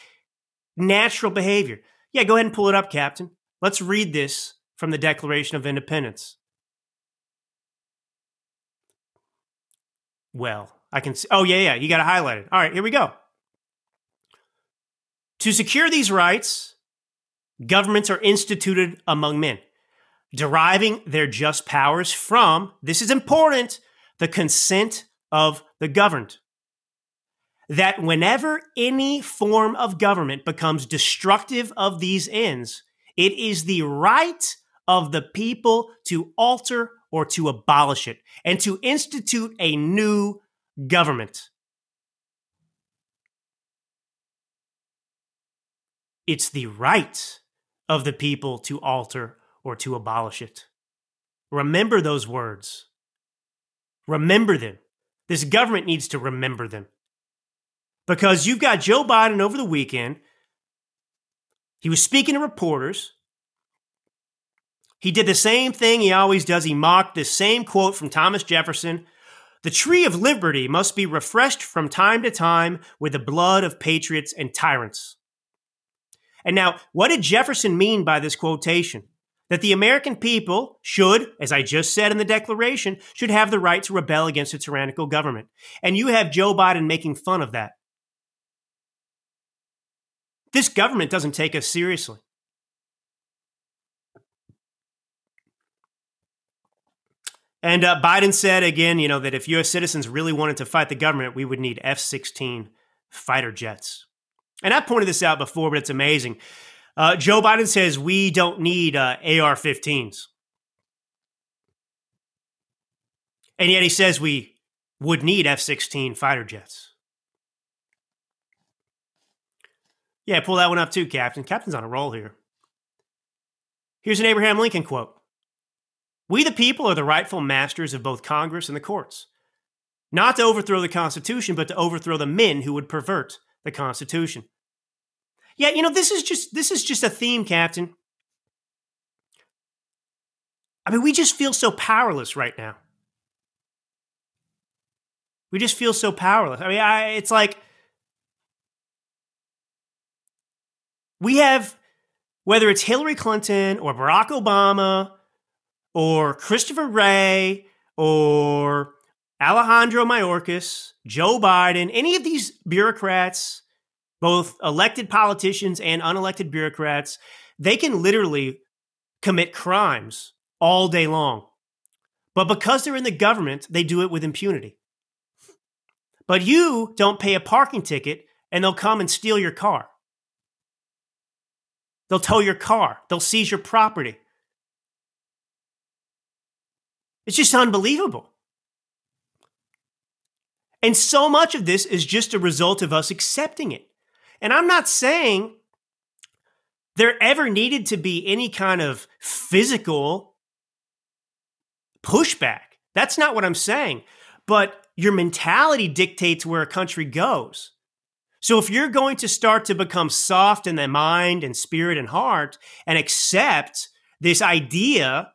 natural behavior. Yeah, go ahead and pull it up, Captain. Let's read this from the Declaration of Independence. Well, I can see. Oh, yeah, yeah. You got to highlight it. All right, here we go. To secure these rights, governments are instituted among men deriving their just powers from, this is important, the consent of the governed. That whenever any form of government becomes destructive of these ends, it is the right of the people to alter or to abolish it and to institute a new government. It's the right of the people to alter or to abolish it. Remember those words. Remember them. This government needs to remember them. Because you've got Joe Biden over the weekend. He was speaking to reporters. He did the same thing he always does. He mocked this same quote from Thomas Jefferson The tree of liberty must be refreshed from time to time with the blood of patriots and tyrants. And now, what did Jefferson mean by this quotation? that the American people should, as I just said in the Declaration, should have the right to rebel against a tyrannical government. And you have Joe Biden making fun of that. This government doesn't take us seriously. And uh, Biden said again, you know, that if U.S. citizens really wanted to fight the government, we would need F 16 fighter jets. And I pointed this out before, but it's amazing. Uh, Joe Biden says we don't need uh, AR 15s. And yet he says we would need F 16 fighter jets. Yeah, pull that one up too, Captain. Captain's on a roll here. Here's an Abraham Lincoln quote We, the people, are the rightful masters of both Congress and the courts. Not to overthrow the Constitution, but to overthrow the men who would pervert the Constitution. Yeah, you know, this is just this is just a theme, Captain. I mean, we just feel so powerless right now. We just feel so powerless. I mean, I, it's like we have, whether it's Hillary Clinton or Barack Obama or Christopher Wray or Alejandro Mayorkas, Joe Biden, any of these bureaucrats, both elected politicians and unelected bureaucrats, they can literally commit crimes all day long. But because they're in the government, they do it with impunity. But you don't pay a parking ticket and they'll come and steal your car. They'll tow your car, they'll seize your property. It's just unbelievable. And so much of this is just a result of us accepting it. And I'm not saying there ever needed to be any kind of physical pushback. That's not what I'm saying. But your mentality dictates where a country goes. So if you're going to start to become soft in the mind and spirit and heart and accept this idea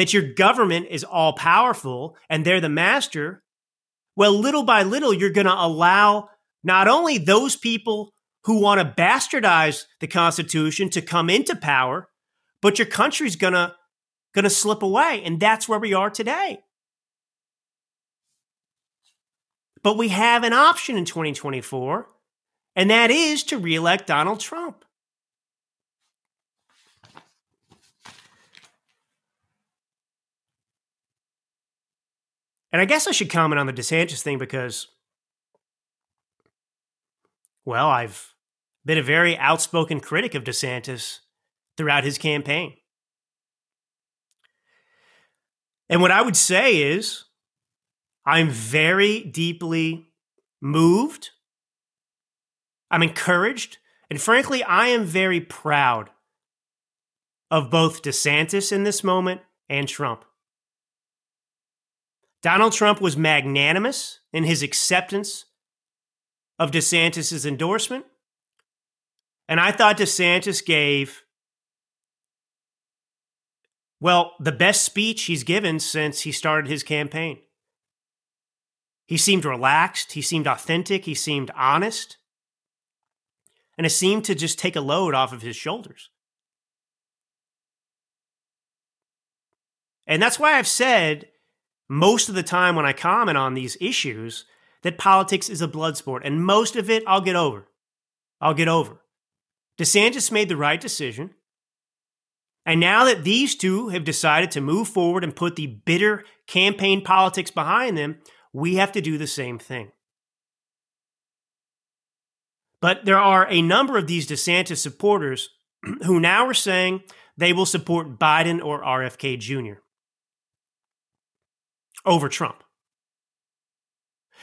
that your government is all powerful and they're the master, well, little by little, you're going to allow not only those people who want to bastardize the Constitution to come into power, but your country's going to going to slip away. And that's where we are today. But we have an option in 2024, and that is to reelect Donald Trump. And I guess I should comment on the DeSantis thing because, well, I've been a very outspoken critic of DeSantis throughout his campaign. And what I would say is, I'm very deeply moved. I'm encouraged. And frankly, I am very proud of both DeSantis in this moment and Trump. Donald Trump was magnanimous in his acceptance of DeSantis' endorsement. And I thought DeSantis gave, well, the best speech he's given since he started his campaign. He seemed relaxed, he seemed authentic, he seemed honest, and it seemed to just take a load off of his shoulders. And that's why I've said most of the time when I comment on these issues that politics is a blood sport, and most of it I'll get over. I'll get over. DeSantis made the right decision. And now that these two have decided to move forward and put the bitter campaign politics behind them, we have to do the same thing. But there are a number of these DeSantis supporters <clears throat> who now are saying they will support Biden or RFK Jr over Trump,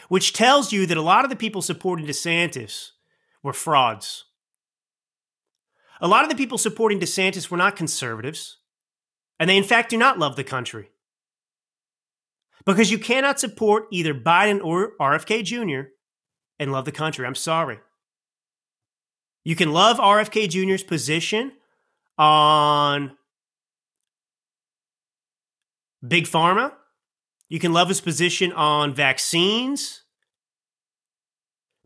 which tells you that a lot of the people supporting DeSantis were frauds. A lot of the people supporting DeSantis were not conservatives, and they, in fact, do not love the country. Because you cannot support either Biden or RFK Jr. and love the country. I'm sorry. You can love RFK Jr.'s position on Big Pharma you can love his position on vaccines,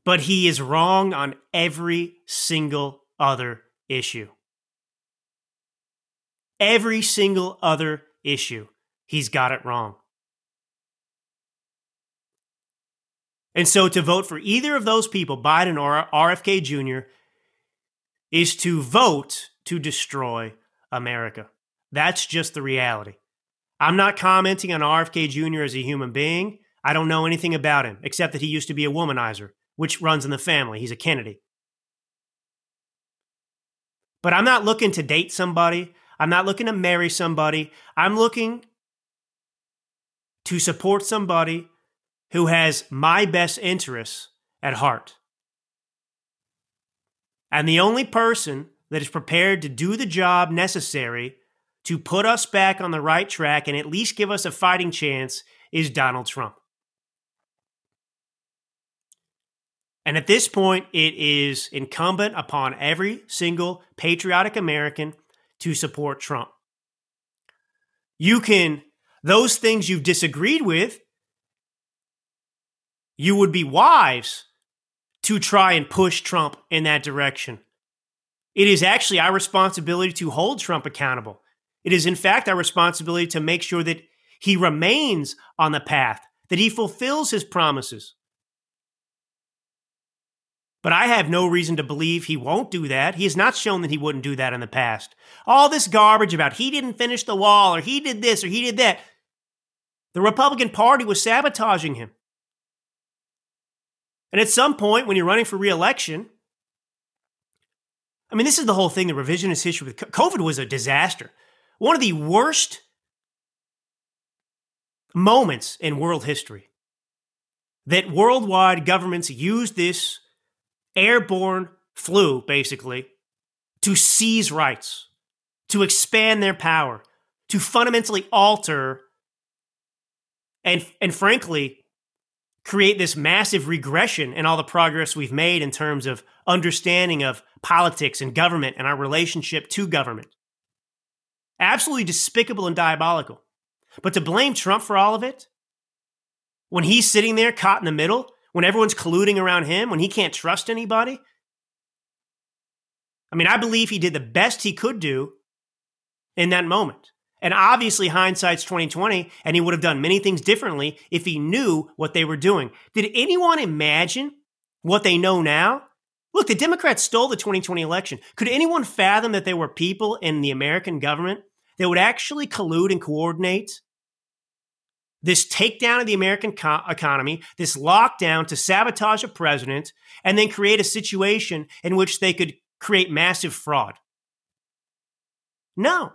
but he is wrong on every single other issue. Every single other issue, he's got it wrong. And so to vote for either of those people, Biden or RFK Jr., is to vote to destroy America. That's just the reality. I'm not commenting on RFK Jr. as a human being. I don't know anything about him except that he used to be a womanizer, which runs in the family. He's a Kennedy. But I'm not looking to date somebody. I'm not looking to marry somebody. I'm looking to support somebody who has my best interests at heart. And the only person that is prepared to do the job necessary to put us back on the right track and at least give us a fighting chance is Donald Trump. And at this point, it is incumbent upon every single patriotic American to support Trump. You can, those things you've disagreed with, you would be wise to try and push Trump in that direction. It is actually our responsibility to hold Trump accountable. It is, in fact, our responsibility to make sure that he remains on the path, that he fulfills his promises. But I have no reason to believe he won't do that. He has not shown that he wouldn't do that in the past. All this garbage about he didn't finish the wall or he did this or he did that. The Republican Party was sabotaging him. And at some point, when you're running for reelection, I mean, this is the whole thing the revisionist history with COVID was a disaster. One of the worst moments in world history that worldwide governments used this airborne flu, basically, to seize rights, to expand their power, to fundamentally alter and, and frankly, create this massive regression in all the progress we've made in terms of understanding of politics and government and our relationship to government. Absolutely despicable and diabolical. But to blame Trump for all of it, when he's sitting there caught in the middle, when everyone's colluding around him, when he can't trust anybody? I mean, I believe he did the best he could do in that moment. And obviously, hindsight's 2020, and he would have done many things differently if he knew what they were doing. Did anyone imagine what they know now? Look, the Democrats stole the 2020 election. Could anyone fathom that there were people in the American government that would actually collude and coordinate this takedown of the American co- economy, this lockdown to sabotage a president, and then create a situation in which they could create massive fraud. No.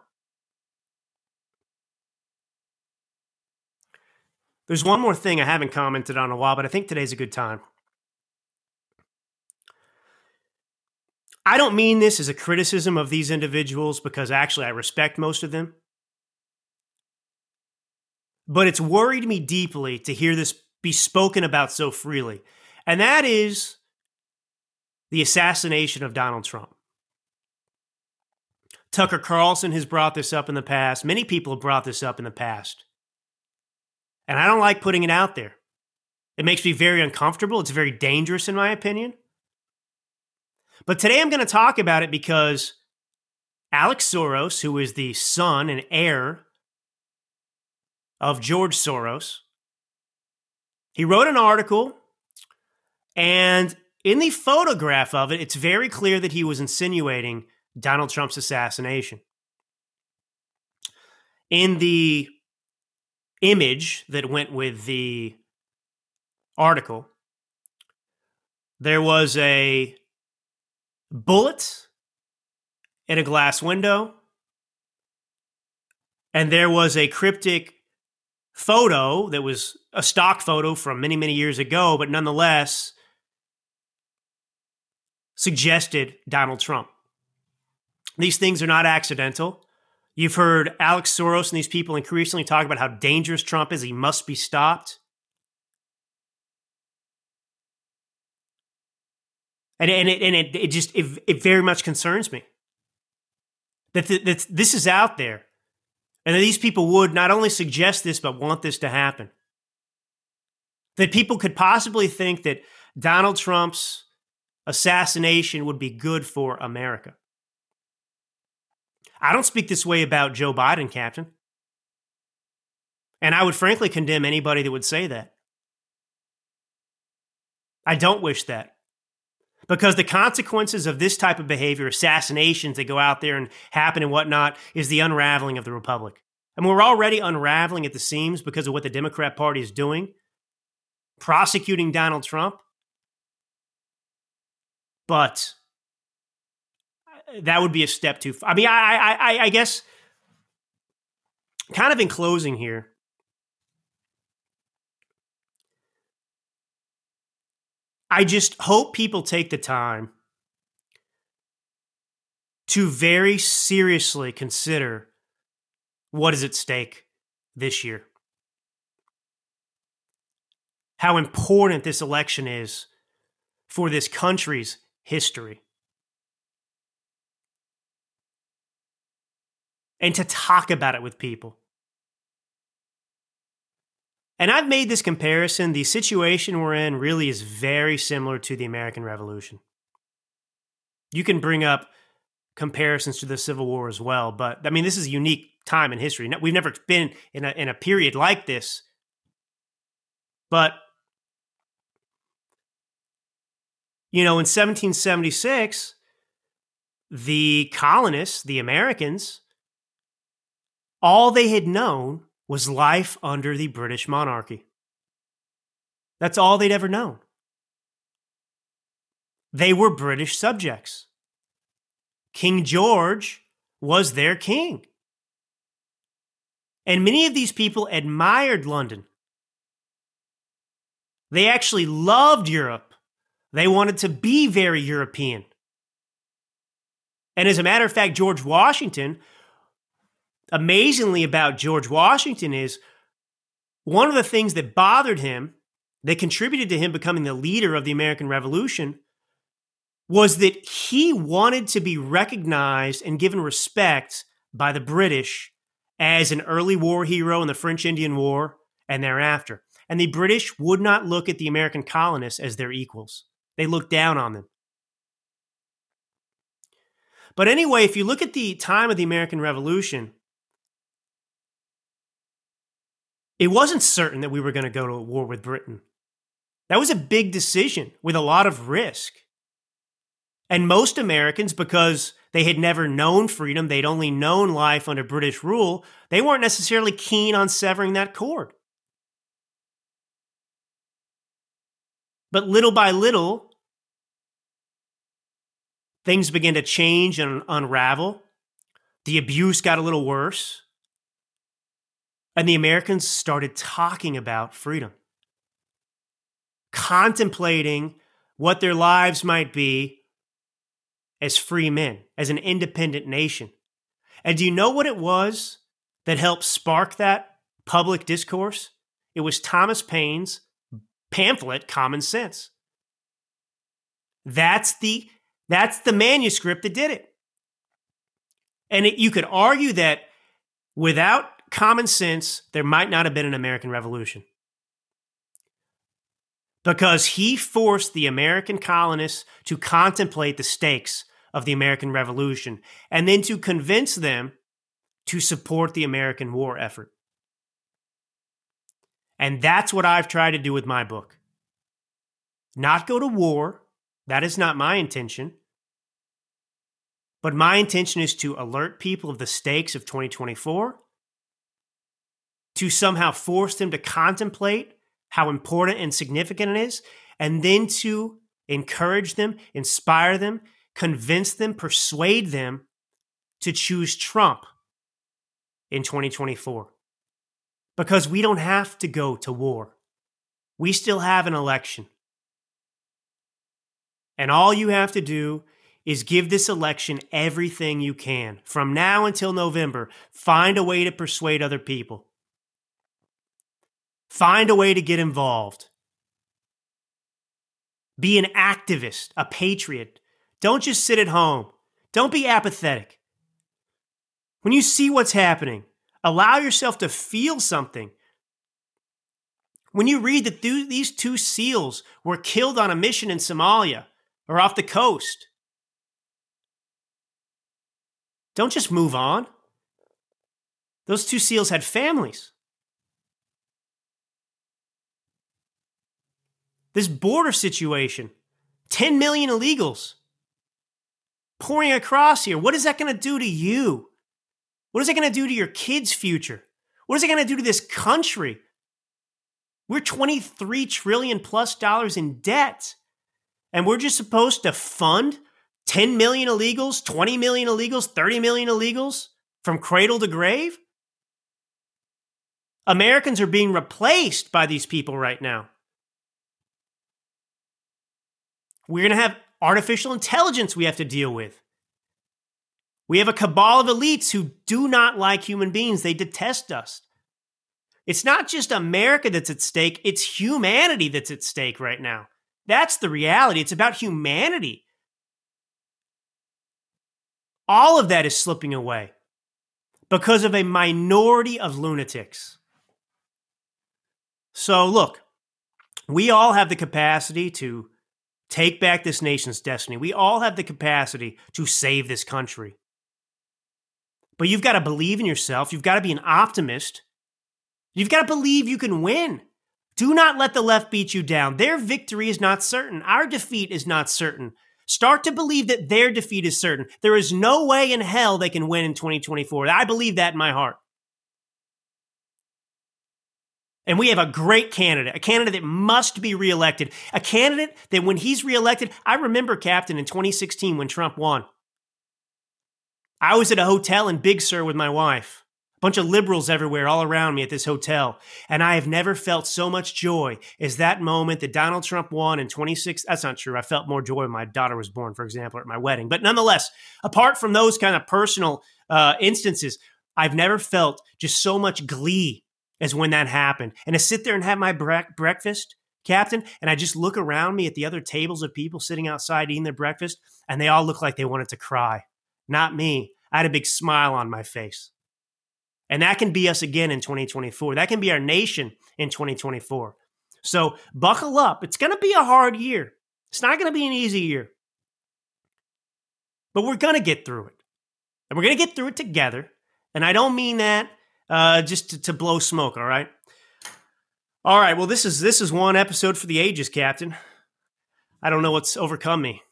There's one more thing I haven't commented on a while, but I think today's a good time. I don't mean this as a criticism of these individuals because actually I respect most of them. But it's worried me deeply to hear this be spoken about so freely. And that is the assassination of Donald Trump. Tucker Carlson has brought this up in the past. Many people have brought this up in the past. And I don't like putting it out there. It makes me very uncomfortable. It's very dangerous, in my opinion. But today I'm going to talk about it because Alex Soros, who is the son and heir of George Soros. He wrote an article, and in the photograph of it, it's very clear that he was insinuating Donald Trump's assassination. In the image that went with the article, there was a bullet in a glass window, and there was a cryptic photo that was a stock photo from many, many years ago, but nonetheless suggested Donald Trump. These things are not accidental. You've heard Alex Soros and these people increasingly talk about how dangerous Trump is. He must be stopped. And, and, it, and it, it just, it, it very much concerns me that, that this is out there and that these people would not only suggest this, but want this to happen. That people could possibly think that Donald Trump's assassination would be good for America. I don't speak this way about Joe Biden, Captain. And I would frankly condemn anybody that would say that. I don't wish that. Because the consequences of this type of behavior, assassinations that go out there and happen and whatnot, is the unraveling of the republic. And we're already unraveling at the seams because of what the Democrat Party is doing, prosecuting Donald Trump. But that would be a step too far. I mean, I, I, I guess, kind of in closing here, I just hope people take the time to very seriously consider what is at stake this year. How important this election is for this country's history. And to talk about it with people. And I've made this comparison. The situation we're in really is very similar to the American Revolution. You can bring up comparisons to the Civil War as well, but I mean, this is a unique time in history. We've never been in a, in a period like this. But, you know, in 1776, the colonists, the Americans, all they had known was life under the British monarchy. That's all they'd ever known. They were British subjects. King George was their king. And many of these people admired London. They actually loved Europe. They wanted to be very European. And as a matter of fact, George Washington amazingly about George Washington is one of the things that bothered him, that contributed to him becoming the leader of the American Revolution, was that he wanted to be recognized and given respect by the British as an early war hero in the French Indian War and thereafter. And the British would not look at the American colonists as their equals, they looked down on them. But anyway, if you look at the time of the American Revolution, it wasn't certain that we were going to go to war with Britain. That was a big decision with a lot of risk. And most Americans, because they had never known freedom, they'd only known life under British rule, they weren't necessarily keen on severing that cord. But little by little, things began to change and unravel. The abuse got a little worse. And the Americans started talking about freedom, contemplating what their lives might be as free men, as an independent nation. And do you know what it was that helped spark that public discourse? It was Thomas Paine's pamphlet, Common Sense. That's the that's the manuscript that did it. And it, you could argue that without common sense, there might not have been an American Revolution. Because he forced the American colonists to contemplate the stakes of the American Revolution and then to convince them to support the American war effort. And that's what I've tried to do with my book. Not go to war, that is not my intention. But my intention is to alert people of the stakes of 2024 to somehow force them to contemplate how important and significant it is, and then to encourage them, inspire them, convince them, persuade them to choose Trump in 2024. Because we don't have to go to war. We still have an election. And all you have to do is give this election everything you can. From now until November, find a way to persuade other people. Find a way to get involved. Be an activist, a patriot. Don't just sit at home. Don't be apathetic. When you see what's happening, allow yourself to feel something. When you read that these two SEALs were killed on a mission in Somalia or off the coast, don't just move on. Those two SEALs had families. This border situation 10 million illegals pouring across here. What is that going to do to you? What is it going to do to your kids' future? What is it going to do to this country? We're 23 trillion plus dollars in debt. And we're just supposed to fund 10 million illegals, 20 million illegals, 30 million illegals from cradle to grave? Americans are being replaced by these people right now. We're going to have artificial intelligence we have to deal with. We have a cabal of elites who do not like human beings, they detest us. It's not just America that's at stake, it's humanity that's at stake right now. That's the reality. It's about humanity. All of that is slipping away because of a minority of lunatics. So, look, we all have the capacity to take back this nation's destiny. We all have the capacity to save this country. But you've got to believe in yourself. You've got to be an optimist. You've got to believe you can win. Do not let the left beat you down. Their victory is not certain. Our defeat is not certain. Start to believe that their defeat is certain. There is no way in hell they can win in 2024. I believe that in my heart. And we have a great candidate, a candidate that must be reelected, a candidate that when he's reelected, I remember, Captain, in 2016 when Trump won. I was at a hotel in Big Sur with my wife, a bunch of liberals everywhere, all around me at this hotel. And I have never felt so much joy as that moment that Donald Trump won in 26. That's not true. I felt more joy when my daughter was born, for example, at my wedding. But nonetheless, apart from those kind of personal uh, instances, I've never felt just so much glee as when that happened. And to sit there and have my bre- breakfast, Captain, and I just look around me at the other tables of people sitting outside eating their breakfast, and they all look like they wanted to cry. Not me. I had a big smile on my face. And that can be us again in 2024. That can be our nation in 2024. So buckle up. It's going to be a hard year. It's not going to be an easy year. But we're going to get through it. And we're going to get through it together. And I don't mean that uh, just to, to blow smoke. All right. All right. Well, this is this is one episode for the ages, Captain. I don't know what's overcome me.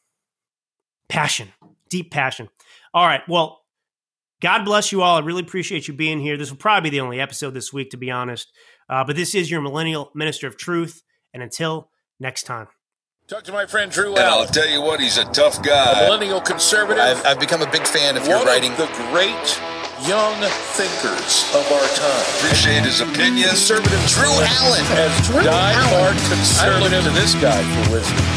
Passion, deep passion. All right. Well, God bless you all. I really appreciate you being here. This will probably be the only episode this week, to be honest. Uh, but this is your millennial minister of truth. And until next time. Talk to my friend Drew And I'll tell you what, he's a tough guy. a millennial conservative. I've, I've become a big fan of your one writing. of the great young thinkers of our time. Appreciate his opinion. Conservative Drew Allen. as Drew die-hard conservative. I look to this guy for wisdom.